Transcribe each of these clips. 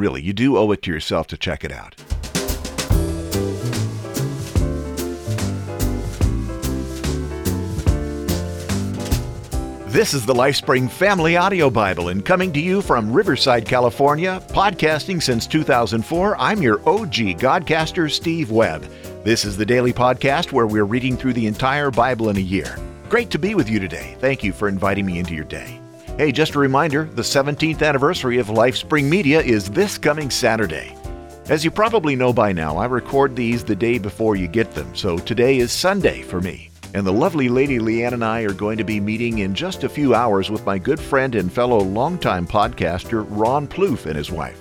Really, you do owe it to yourself to check it out. This is the LifeSpring Family Audio Bible, and coming to you from Riverside, California, podcasting since 2004, I'm your OG Godcaster, Steve Webb. This is the daily podcast where we're reading through the entire Bible in a year. Great to be with you today. Thank you for inviting me into your day. Hey, just a reminder the 17th anniversary of LifeSpring Media is this coming Saturday. As you probably know by now, I record these the day before you get them, so today is Sunday for me. And the lovely Lady LeeAnn and I are going to be meeting in just a few hours with my good friend and fellow longtime podcaster Ron Ploof and his wife.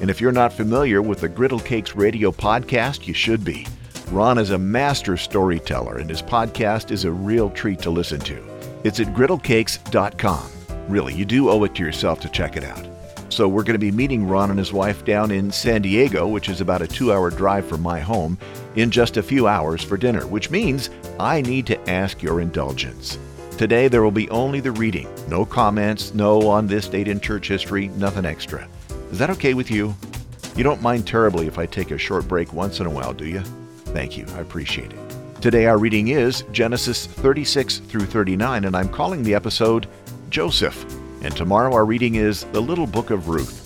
And if you're not familiar with the Griddlecakes radio podcast, you should be. Ron is a master storyteller, and his podcast is a real treat to listen to. It's at griddlecakes.com. Really, you do owe it to yourself to check it out. So, we're going to be meeting Ron and his wife down in San Diego, which is about a two hour drive from my home, in just a few hours for dinner, which means I need to ask your indulgence. Today, there will be only the reading. No comments, no on this date in church history, nothing extra. Is that okay with you? You don't mind terribly if I take a short break once in a while, do you? Thank you. I appreciate it. Today, our reading is Genesis 36 through 39, and I'm calling the episode Joseph. And tomorrow, our reading is the Little Book of Ruth.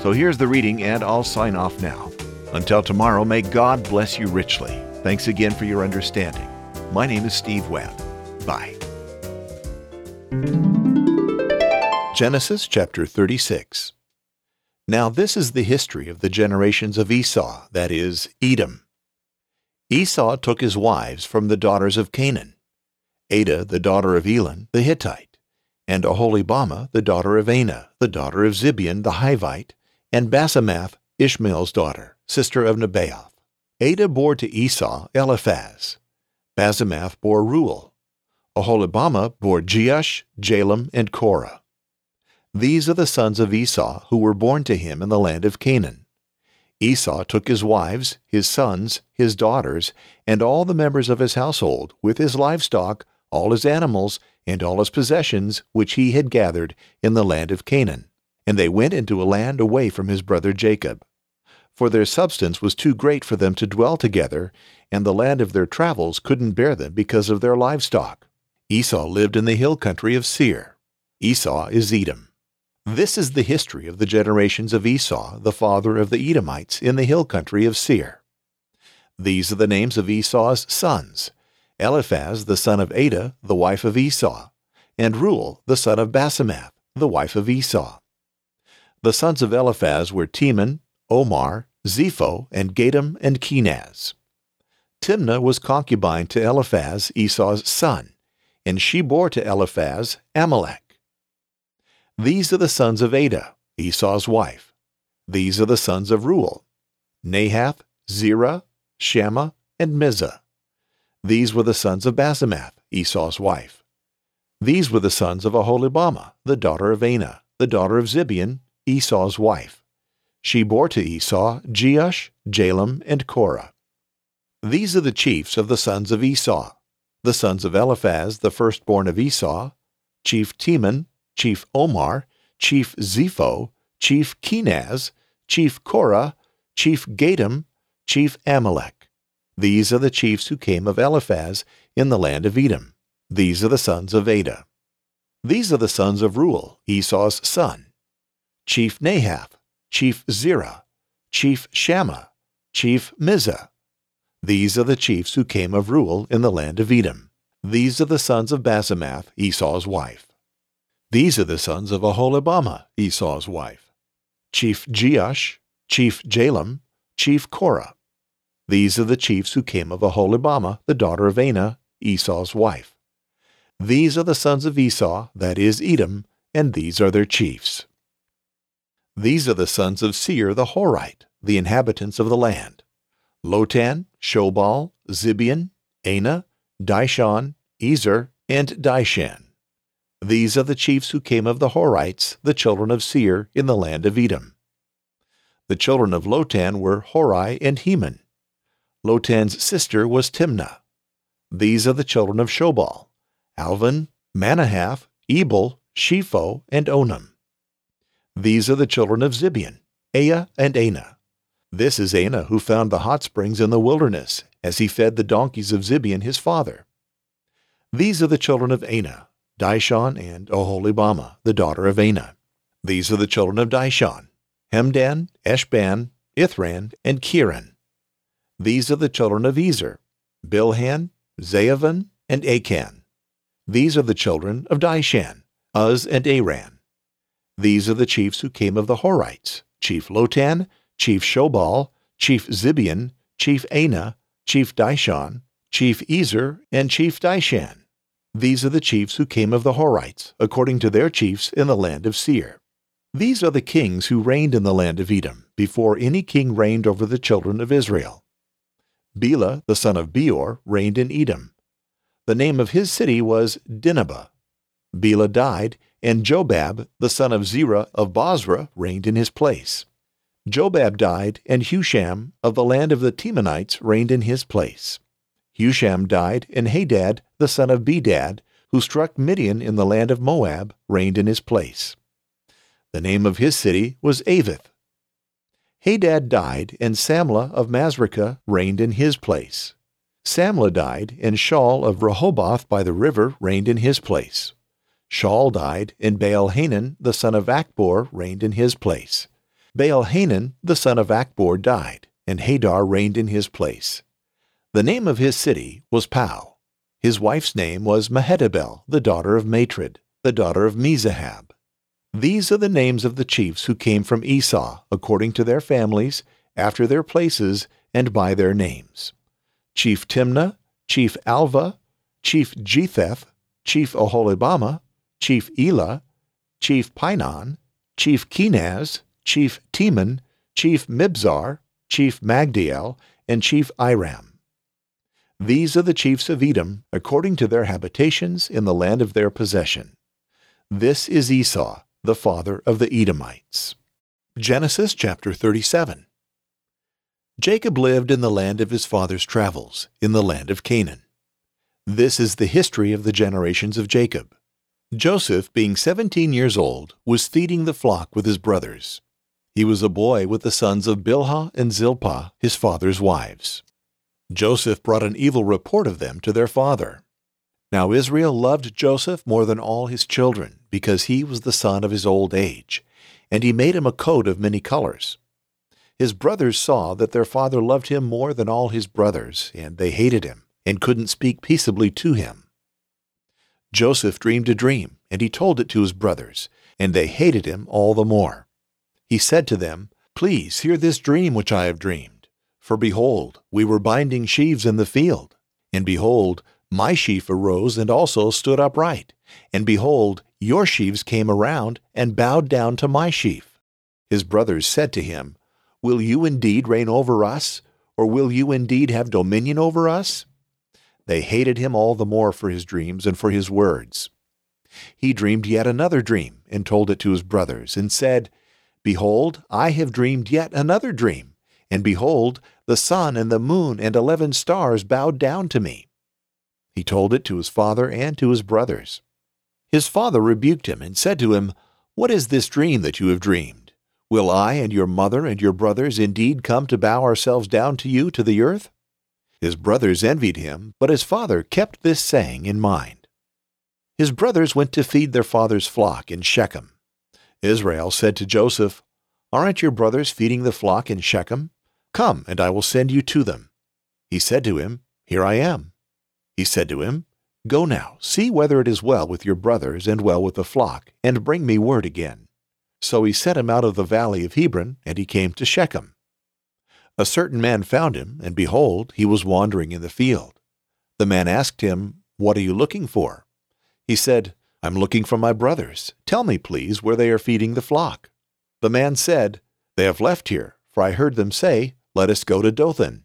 So here's the reading, and I'll sign off now. Until tomorrow, may God bless you richly. Thanks again for your understanding. My name is Steve Webb. Bye. Genesis chapter 36. Now, this is the history of the generations of Esau, that is, Edom. Esau took his wives from the daughters of Canaan Adah, the daughter of Elon, the Hittite, and Aholibamah, the daughter of Anah, the daughter of Zibeon, the Hivite, and Basemath, Ishmael's daughter, sister of Nebaioth. Adah bore to Esau Eliphaz. Basemath bore Reuel. Aholibamah bore Jeush, Jalam, and Korah. These are the sons of Esau who were born to him in the land of Canaan. Esau took his wives, his sons, his daughters, and all the members of his household, with his livestock, all his animals, and all his possessions, which he had gathered in the land of Canaan. And they went into a land away from his brother Jacob. For their substance was too great for them to dwell together, and the land of their travels couldn't bear them because of their livestock. Esau lived in the hill country of Seir. Esau is Edom. This is the history of the generations of Esau, the father of the Edomites, in the hill country of Seir. These are the names of Esau's sons Eliphaz, the son of Adah, the wife of Esau, and Reuel, the son of Basemath, the wife of Esau. The sons of Eliphaz were Teman, Omar, Zepho, and Gatam and Kenaz. Timnah was concubine to Eliphaz, Esau's son and she bore to Eliphaz Amalek. These are the sons of Adah, Esau's wife. These are the sons of Reuel, Nahath, Zerah, Shammah, and Mizzah. These were the sons of Basemath, Esau's wife. These were the sons of Aholibamah, the daughter of Anah, the daughter of Zibeon, Esau's wife. She bore to Esau Jeush, Jalam, and Korah. These are the chiefs of the sons of Esau, the sons of Eliphaz, the firstborn of Esau, Chief Teman, Chief Omar, Chief Zepho, Chief Kenaz, Chief Korah, Chief Gatam, Chief Amalek. These are the chiefs who came of Eliphaz in the land of Edom. These are the sons of Adah. These are the sons of Reuel, Esau's son. Chief Nahath, Chief Zerah, Chief Shammah, Chief Mizzah. these are the chiefs who came of Reuel in the land of Edom. These are the sons of Basemath, Esau's wife. These are the sons of Aholibamah, Esau's wife. Chief Jeush, Chief Jalam, Chief Korah. These are the chiefs who came of Aholibamah, the daughter of Anah, Esau's wife. These are the sons of Esau, that is Edom, and these are their chiefs. These are the sons of Seir the Horite, the inhabitants of the land. Lotan, Shobal, Zibeon, Anah, Dishon, Ezer, and Dishan. These are the chiefs who came of the Horites, the children of Seir, in the land of Edom. The children of Lotan were Horai and Heman. Lotan's sister was Timnah. These are the children of Shobal, Alvan, Manahath, Ebal, Shepho, and Onam. These are the children of Zibeon, Aiah and Anah. This is Anah who found the hot springs in the wilderness, as he fed the donkeys of Zibeon his father. These are the children of Anah, Dishon and Oholibamah, the daughter of Anah. These are the children of Dishon, Hemdan, Eshban, Ithran, and Cheran. These are the children of Ezer, Bilhan, Zaavan, and Akan. These are the children of Dishan, Uz and Aran. These are the chiefs who came of the Horites, Chief Lotan, Chief Shobal, Chief Zibeon, Chief Anah, Chief Dishon, Chief Ezer, and Chief Dishan. These are the chiefs who came of the Horites, according to their chiefs in the land of Seir. These are the kings who reigned in the land of Edom, before any king reigned over the children of Israel. Bela, the son of Beor, reigned in Edom. The name of his city was Dinhabah. Bela died, and Jobab, the son of Zerah of Bozrah, reigned in his place. Jobab died, and Husham of the land of the Temanites reigned in his place. Husham died, and Hadad, the son of Bedad, who struck Midian in the land of Moab, reigned in his place. The name of his city was Avith. Hadad died, and Samlah of Masrekah reigned in his place. Samlah died, and Shaul of Rehoboth by the river reigned in his place. Shaul died, and Baal Hanan, the son of Achbor reigned in his place. Baal Hanan, the son of Achbor died, and Hadar reigned in his place. The name of his city was Pau. His wife's name was Mehetabel, the daughter of Matred, the daughter of Mezahab. These are the names of the chiefs who came from Esau, according to their families, after their places, and by their names. Chief Timnah, Chief Alva, Chief Jetheth, Chief Oholibamah, Chief Elah, Chief Pinon, Chief Kenaz, Chief Teman, Chief Mibzar, Chief Magdiel, and Chief Iram. These are the chiefs of Edom, according to their habitations in the land of their possession. This is Esau, the father of the Edomites. Genesis chapter 37. Jacob lived in the land of his father's travels, in the land of Canaan. This is the history of the generations of Jacob. Joseph, being seventeen years old, was feeding the flock with his brothers. He was a boy with the sons of Bilhah and Zilpah, his father's wives. Joseph brought an evil report of them to their father. Now Israel loved Joseph more than all his children, because he was the son of his old age, and he made him a coat of many colors. His brothers saw that their father loved him more than all his brothers, and they hated him, and couldn't speak peaceably to him. Joseph dreamed a dream, and he told it to his brothers, and they hated him all the more. He said to them, Please hear this dream which I have dreamed. For behold, we were binding sheaves in the field, and behold, my sheaf arose and also stood upright, and behold, your sheaves came around and bowed down to my sheaf. His brothers said to him, Will you indeed reign over us, or will you indeed have dominion over us? They hated him all the more for his dreams and for his words. He dreamed yet another dream, and told it to his brothers, and said, Behold, I have dreamed yet another dream, and behold, the sun and the moon and eleven stars bowed down to me. He told it to his father and to his brothers. His father rebuked him, and said to him, What is this dream that you have dreamed? Will I and your mother and your brothers indeed come to bow ourselves down to you to the earth? His brothers envied him, but his father kept this saying in mind. His brothers went to feed their father's flock in Shechem. Israel said to Joseph, Aren't your brothers feeding the flock in Shechem? Come, and I will send you to them. He said to him, Here I am. He said to him, Go now, see whether it is well with your brothers and well with the flock, and bring me word again. So he sent him out of the valley of Hebron, and he came to Shechem. A certain man found him, and behold, he was wandering in the field. The man asked him, What are you looking for? He said, I'm looking for my brothers. Tell me, please, where they are feeding the flock. The man said, They have left here, for I heard them say, Let us go to Dothan.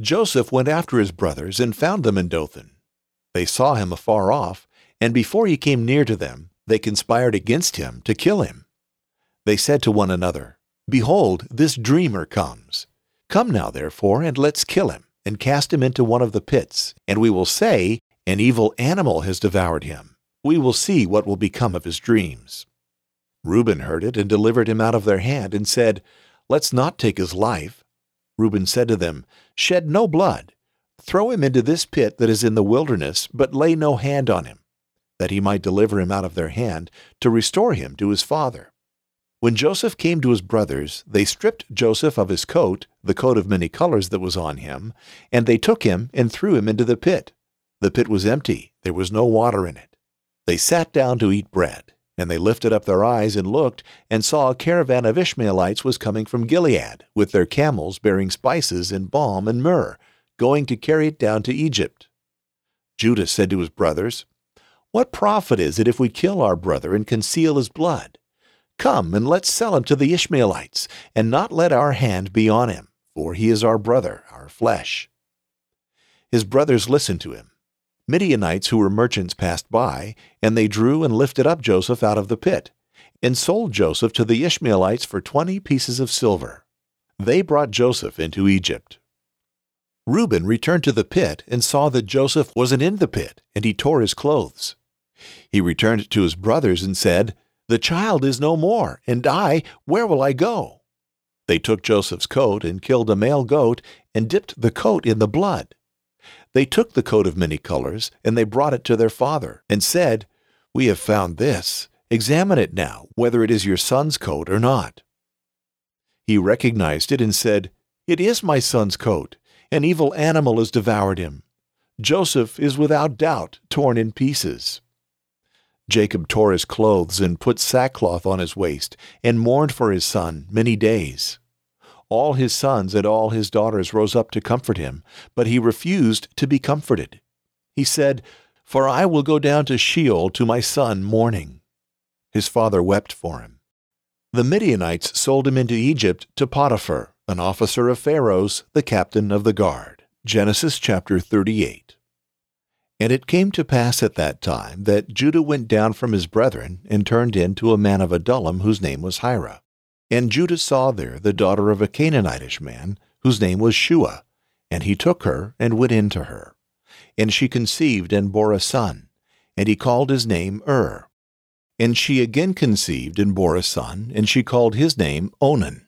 Joseph went after his brothers and found them in Dothan. They saw him afar off, and before he came near to them, they conspired against him to kill him. They said to one another, Behold, this dreamer comes. Come now, therefore, and let's kill him, and cast him into one of the pits, and we will say, An evil animal has devoured him. We will see what will become of his dreams. Reuben heard it and delivered him out of their hand, and said, Let's not take his life. Reuben said to them, Shed no blood. Throw him into this pit that is in the wilderness, but lay no hand on him, that he might deliver him out of their hand, to restore him to his father. When Joseph came to his brothers, they stripped Joseph of his coat, the coat of many colors that was on him, and they took him and threw him into the pit. The pit was empty, there was no water in it. They sat down to eat bread, and they lifted up their eyes and looked, and saw a caravan of Ishmaelites was coming from Gilead, with their camels bearing spices and balm and myrrh, going to carry it down to Egypt. Judah said to his brothers, What profit is it if we kill our brother and conceal his blood? Come and let's sell him to the Ishmaelites, and not let our hand be on him, for he is our brother, our flesh. His brothers listened to him. Midianites who were merchants passed by, and they drew and lifted up Joseph out of the pit, and sold Joseph to the Ishmaelites for twenty pieces of silver. They brought Joseph into Egypt. Reuben returned to the pit and saw that Joseph wasn't in the pit, and he tore his clothes. He returned to his brothers and said, the child is no more, and I, where will I go? They took Joseph's coat and killed a male goat and dipped the coat in the blood. They took the coat of many colors, and they brought it to their father, and said, We have found this. Examine it now, whether it is your son's coat or not. He recognized it and said, It is my son's coat. An evil animal has devoured him. Joseph is without doubt torn in pieces. Jacob tore his clothes and put sackcloth on his waist, and mourned for his son many days. All his sons and all his daughters rose up to comfort him, but he refused to be comforted. He said, For I will go down to Sheol to my son mourning. His father wept for him. The Midianites sold him into Egypt to Potiphar, an officer of Pharaoh's, the captain of the guard. Genesis chapter 38. And it came to pass at that time that Judah went down from his brethren and turned in to a man of Adullam whose name was Hira. And Judah saw there the daughter of a Canaanitish man whose name was Shua, and he took her and went in to her. And she conceived and bore a son, and he called his name Ur. And she again conceived and bore a son, and she called his name Onan.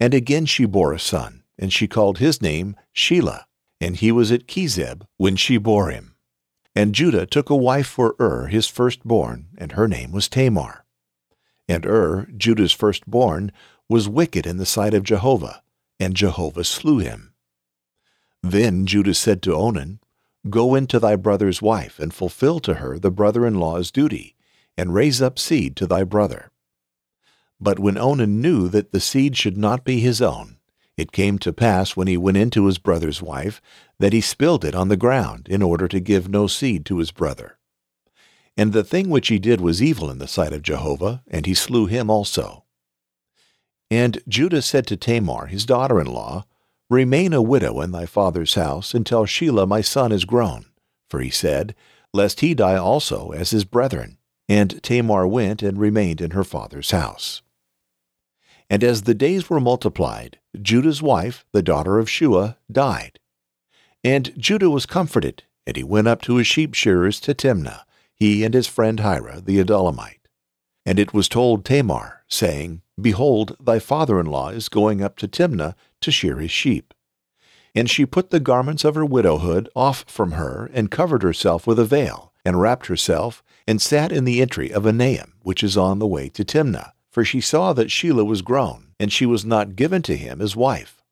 And again she bore a son, and she called his name Shelah, and he was at Kezib when she bore him. And Judah took a wife for Ur his firstborn, and her name was Tamar. And Ur, Judah's firstborn, was wicked in the sight of Jehovah, and Jehovah slew him. Then Judah said to Onan, Go into thy brother's wife, and fulfill to her the brother-in-law's duty, and raise up seed to thy brother. But when Onan knew that the seed should not be his own, it came to pass when he went into his brother's wife that he spilled it on the ground in order to give no seed to his brother. And the thing which he did was evil in the sight of Jehovah, and he slew him also. And Judah said to Tamar, his daughter-in-law, Remain a widow in thy father's house until Shelah my son is grown. For he said, Lest he die also as his brethren. And Tamar went and remained in her father's house. And as the days were multiplied, Judah's wife, the daughter of Shua, died. And Judah was comforted, and he went up to his sheep shearers to Timnah, he and his friend Hira the Adullamite. And it was told Tamar, saying, Behold, thy father-in-law is going up to Timnah to shear his sheep. And she put the garments of her widowhood off from her, and covered herself with a veil, and wrapped herself, and sat in the entry of Enaim, which is on the way to Timnah for she saw that Shelah was grown, and she was not given to him as wife.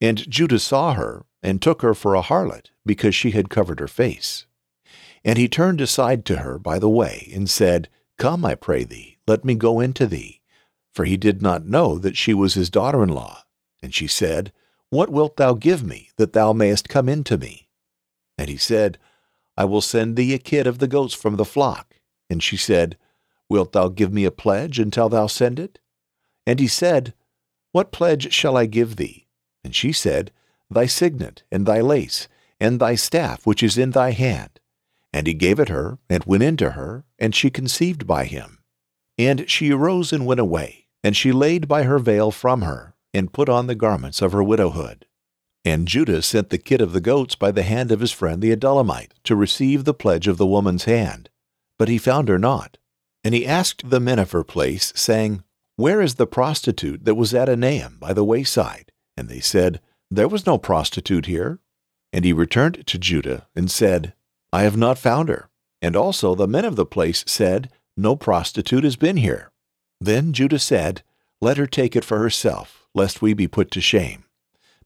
And Judah saw her, and took her for a harlot, because she had covered her face. And he turned aside to her by the way, and said, Come, I pray thee, let me go in to thee. For he did not know that she was his daughter-in-law. And she said, What wilt thou give me, that thou mayest come in to me? And he said, I will send thee a kid of the goats from the flock. And she said, Wilt thou give me a pledge until thou send it? And he said, What pledge shall I give thee? And she said, Thy signet, and thy lace, and thy staff which is in thy hand. And he gave it her, and went in to her, and she conceived by him. And she arose and went away, and she laid by her veil from her, and put on the garments of her widowhood. And Judah sent the kid of the goats by the hand of his friend the Adullamite to receive the pledge of the woman's hand. But he found her not. And he asked the men of her place, saying, Where is the prostitute that was at Enaim by the wayside? And they said, There was no prostitute here. And he returned to Judah and said, I have not found her. And also the men of the place said, No prostitute has been here. Then Judah said, Let her take it for herself, lest we be put to shame.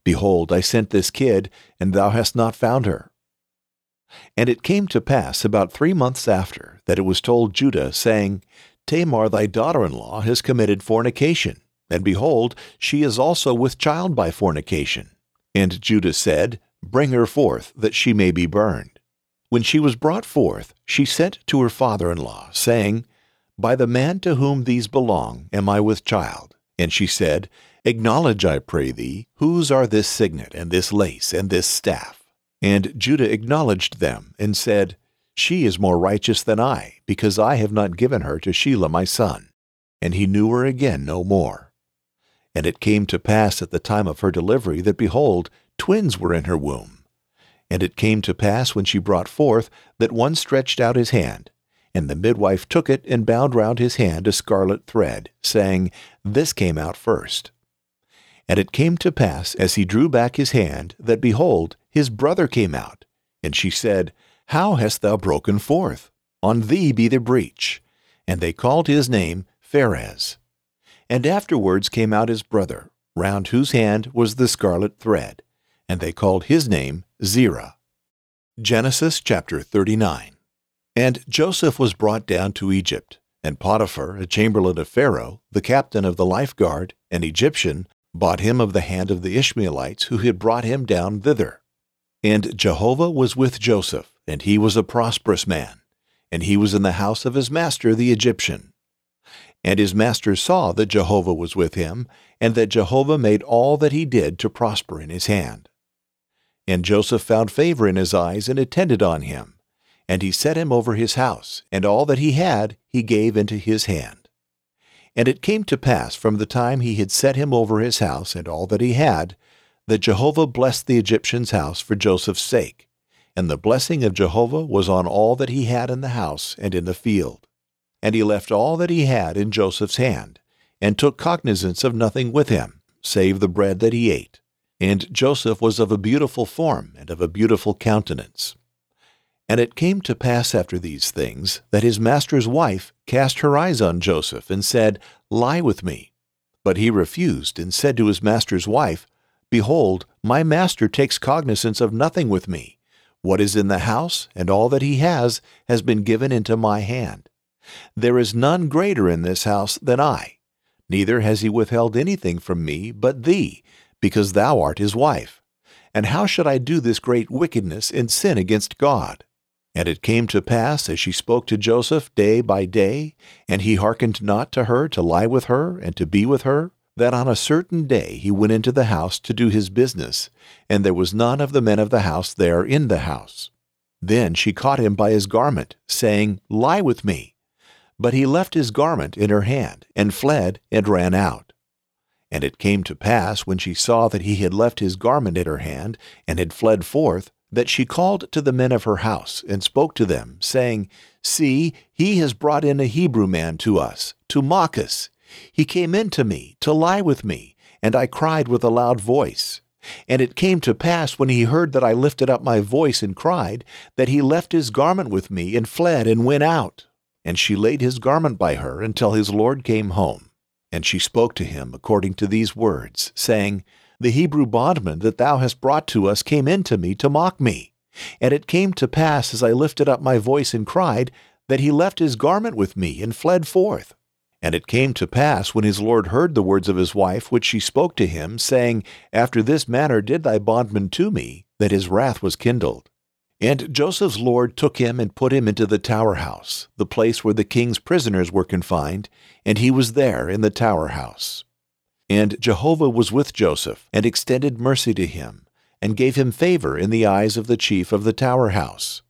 Behold, I sent this kid, and thou hast not found her. And it came to pass about three months after that it was told Judah, saying, Tamar thy daughter in law has committed fornication, and behold, she is also with child by fornication. And Judah said, Bring her forth, that she may be burned. When she was brought forth, she sent to her father in law, saying, By the man to whom these belong am I with child. And she said, Acknowledge, I pray thee, whose are this signet, and this lace, and this staff. And Judah acknowledged them, and said, she is more righteous than I, because I have not given her to Shelah my son. And he knew her again no more. And it came to pass at the time of her delivery that, behold, twins were in her womb. And it came to pass when she brought forth that one stretched out his hand, and the midwife took it and bound round his hand a scarlet thread, saying, This came out first. And it came to pass, as he drew back his hand, that, behold, his brother came out. And she said, how hast thou broken forth? On thee be the breach. And they called his name Pharez. And afterwards came out his brother, round whose hand was the scarlet thread, and they called his name Zerah. Genesis chapter 39. And Joseph was brought down to Egypt, and Potiphar, a chamberlain of Pharaoh, the captain of the life guard, an Egyptian, bought him of the hand of the Ishmaelites who had brought him down thither. And Jehovah was with Joseph, and he was a prosperous man, and he was in the house of his master the Egyptian. And his master saw that Jehovah was with him, and that Jehovah made all that he did to prosper in his hand. And Joseph found favor in his eyes and attended on him, and he set him over his house, and all that he had he gave into his hand. And it came to pass from the time he had set him over his house and all that he had, that Jehovah blessed the Egyptian's house for Joseph's sake, and the blessing of Jehovah was on all that he had in the house and in the field. And he left all that he had in Joseph's hand, and took cognizance of nothing with him, save the bread that he ate. And Joseph was of a beautiful form and of a beautiful countenance. And it came to pass after these things that his master's wife cast her eyes on Joseph, and said, Lie with me. But he refused, and said to his master's wife, Behold, my master takes cognizance of nothing with me what is in the house and all that he has has been given into my hand. There is none greater in this house than I. Neither has he withheld anything from me but thee, because thou art his wife. And how should I do this great wickedness and sin against God? And it came to pass, as she spoke to Joseph day by day, and he hearkened not to her to lie with her and to be with her, that on a certain day he went into the house to do his business, and there was none of the men of the house there in the house. Then she caught him by his garment, saying, Lie with me. But he left his garment in her hand, and fled, and ran out. And it came to pass, when she saw that he had left his garment in her hand, and had fled forth, that she called to the men of her house, and spoke to them, saying, See, he has brought in a Hebrew man to us, to mock us. He came in to me to lie with me, and I cried with a loud voice. And it came to pass when he heard that I lifted up my voice and cried, that he left his garment with me and fled and went out. And she laid his garment by her until his Lord came home. And she spoke to him according to these words, saying, The Hebrew bondman that thou hast brought to us came in to me to mock me. And it came to pass as I lifted up my voice and cried, that he left his garment with me and fled forth. And it came to pass, when his lord heard the words of his wife, which she spoke to him, saying, After this manner did thy bondman to me, that his wrath was kindled. And Joseph's lord took him and put him into the tower house, the place where the king's prisoners were confined, and he was there in the tower house. And Jehovah was with Joseph, and extended mercy to him, and gave him favor in the eyes of the chief of the tower house.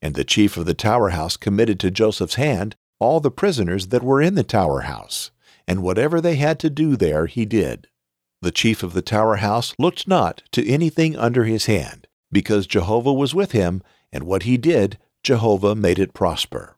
And the chief of the tower house committed to Joseph's hand all the prisoners that were in the tower house, and whatever they had to do there he did. The chief of the tower house looked not to anything under his hand, because Jehovah was with him, and what he did, Jehovah made it prosper.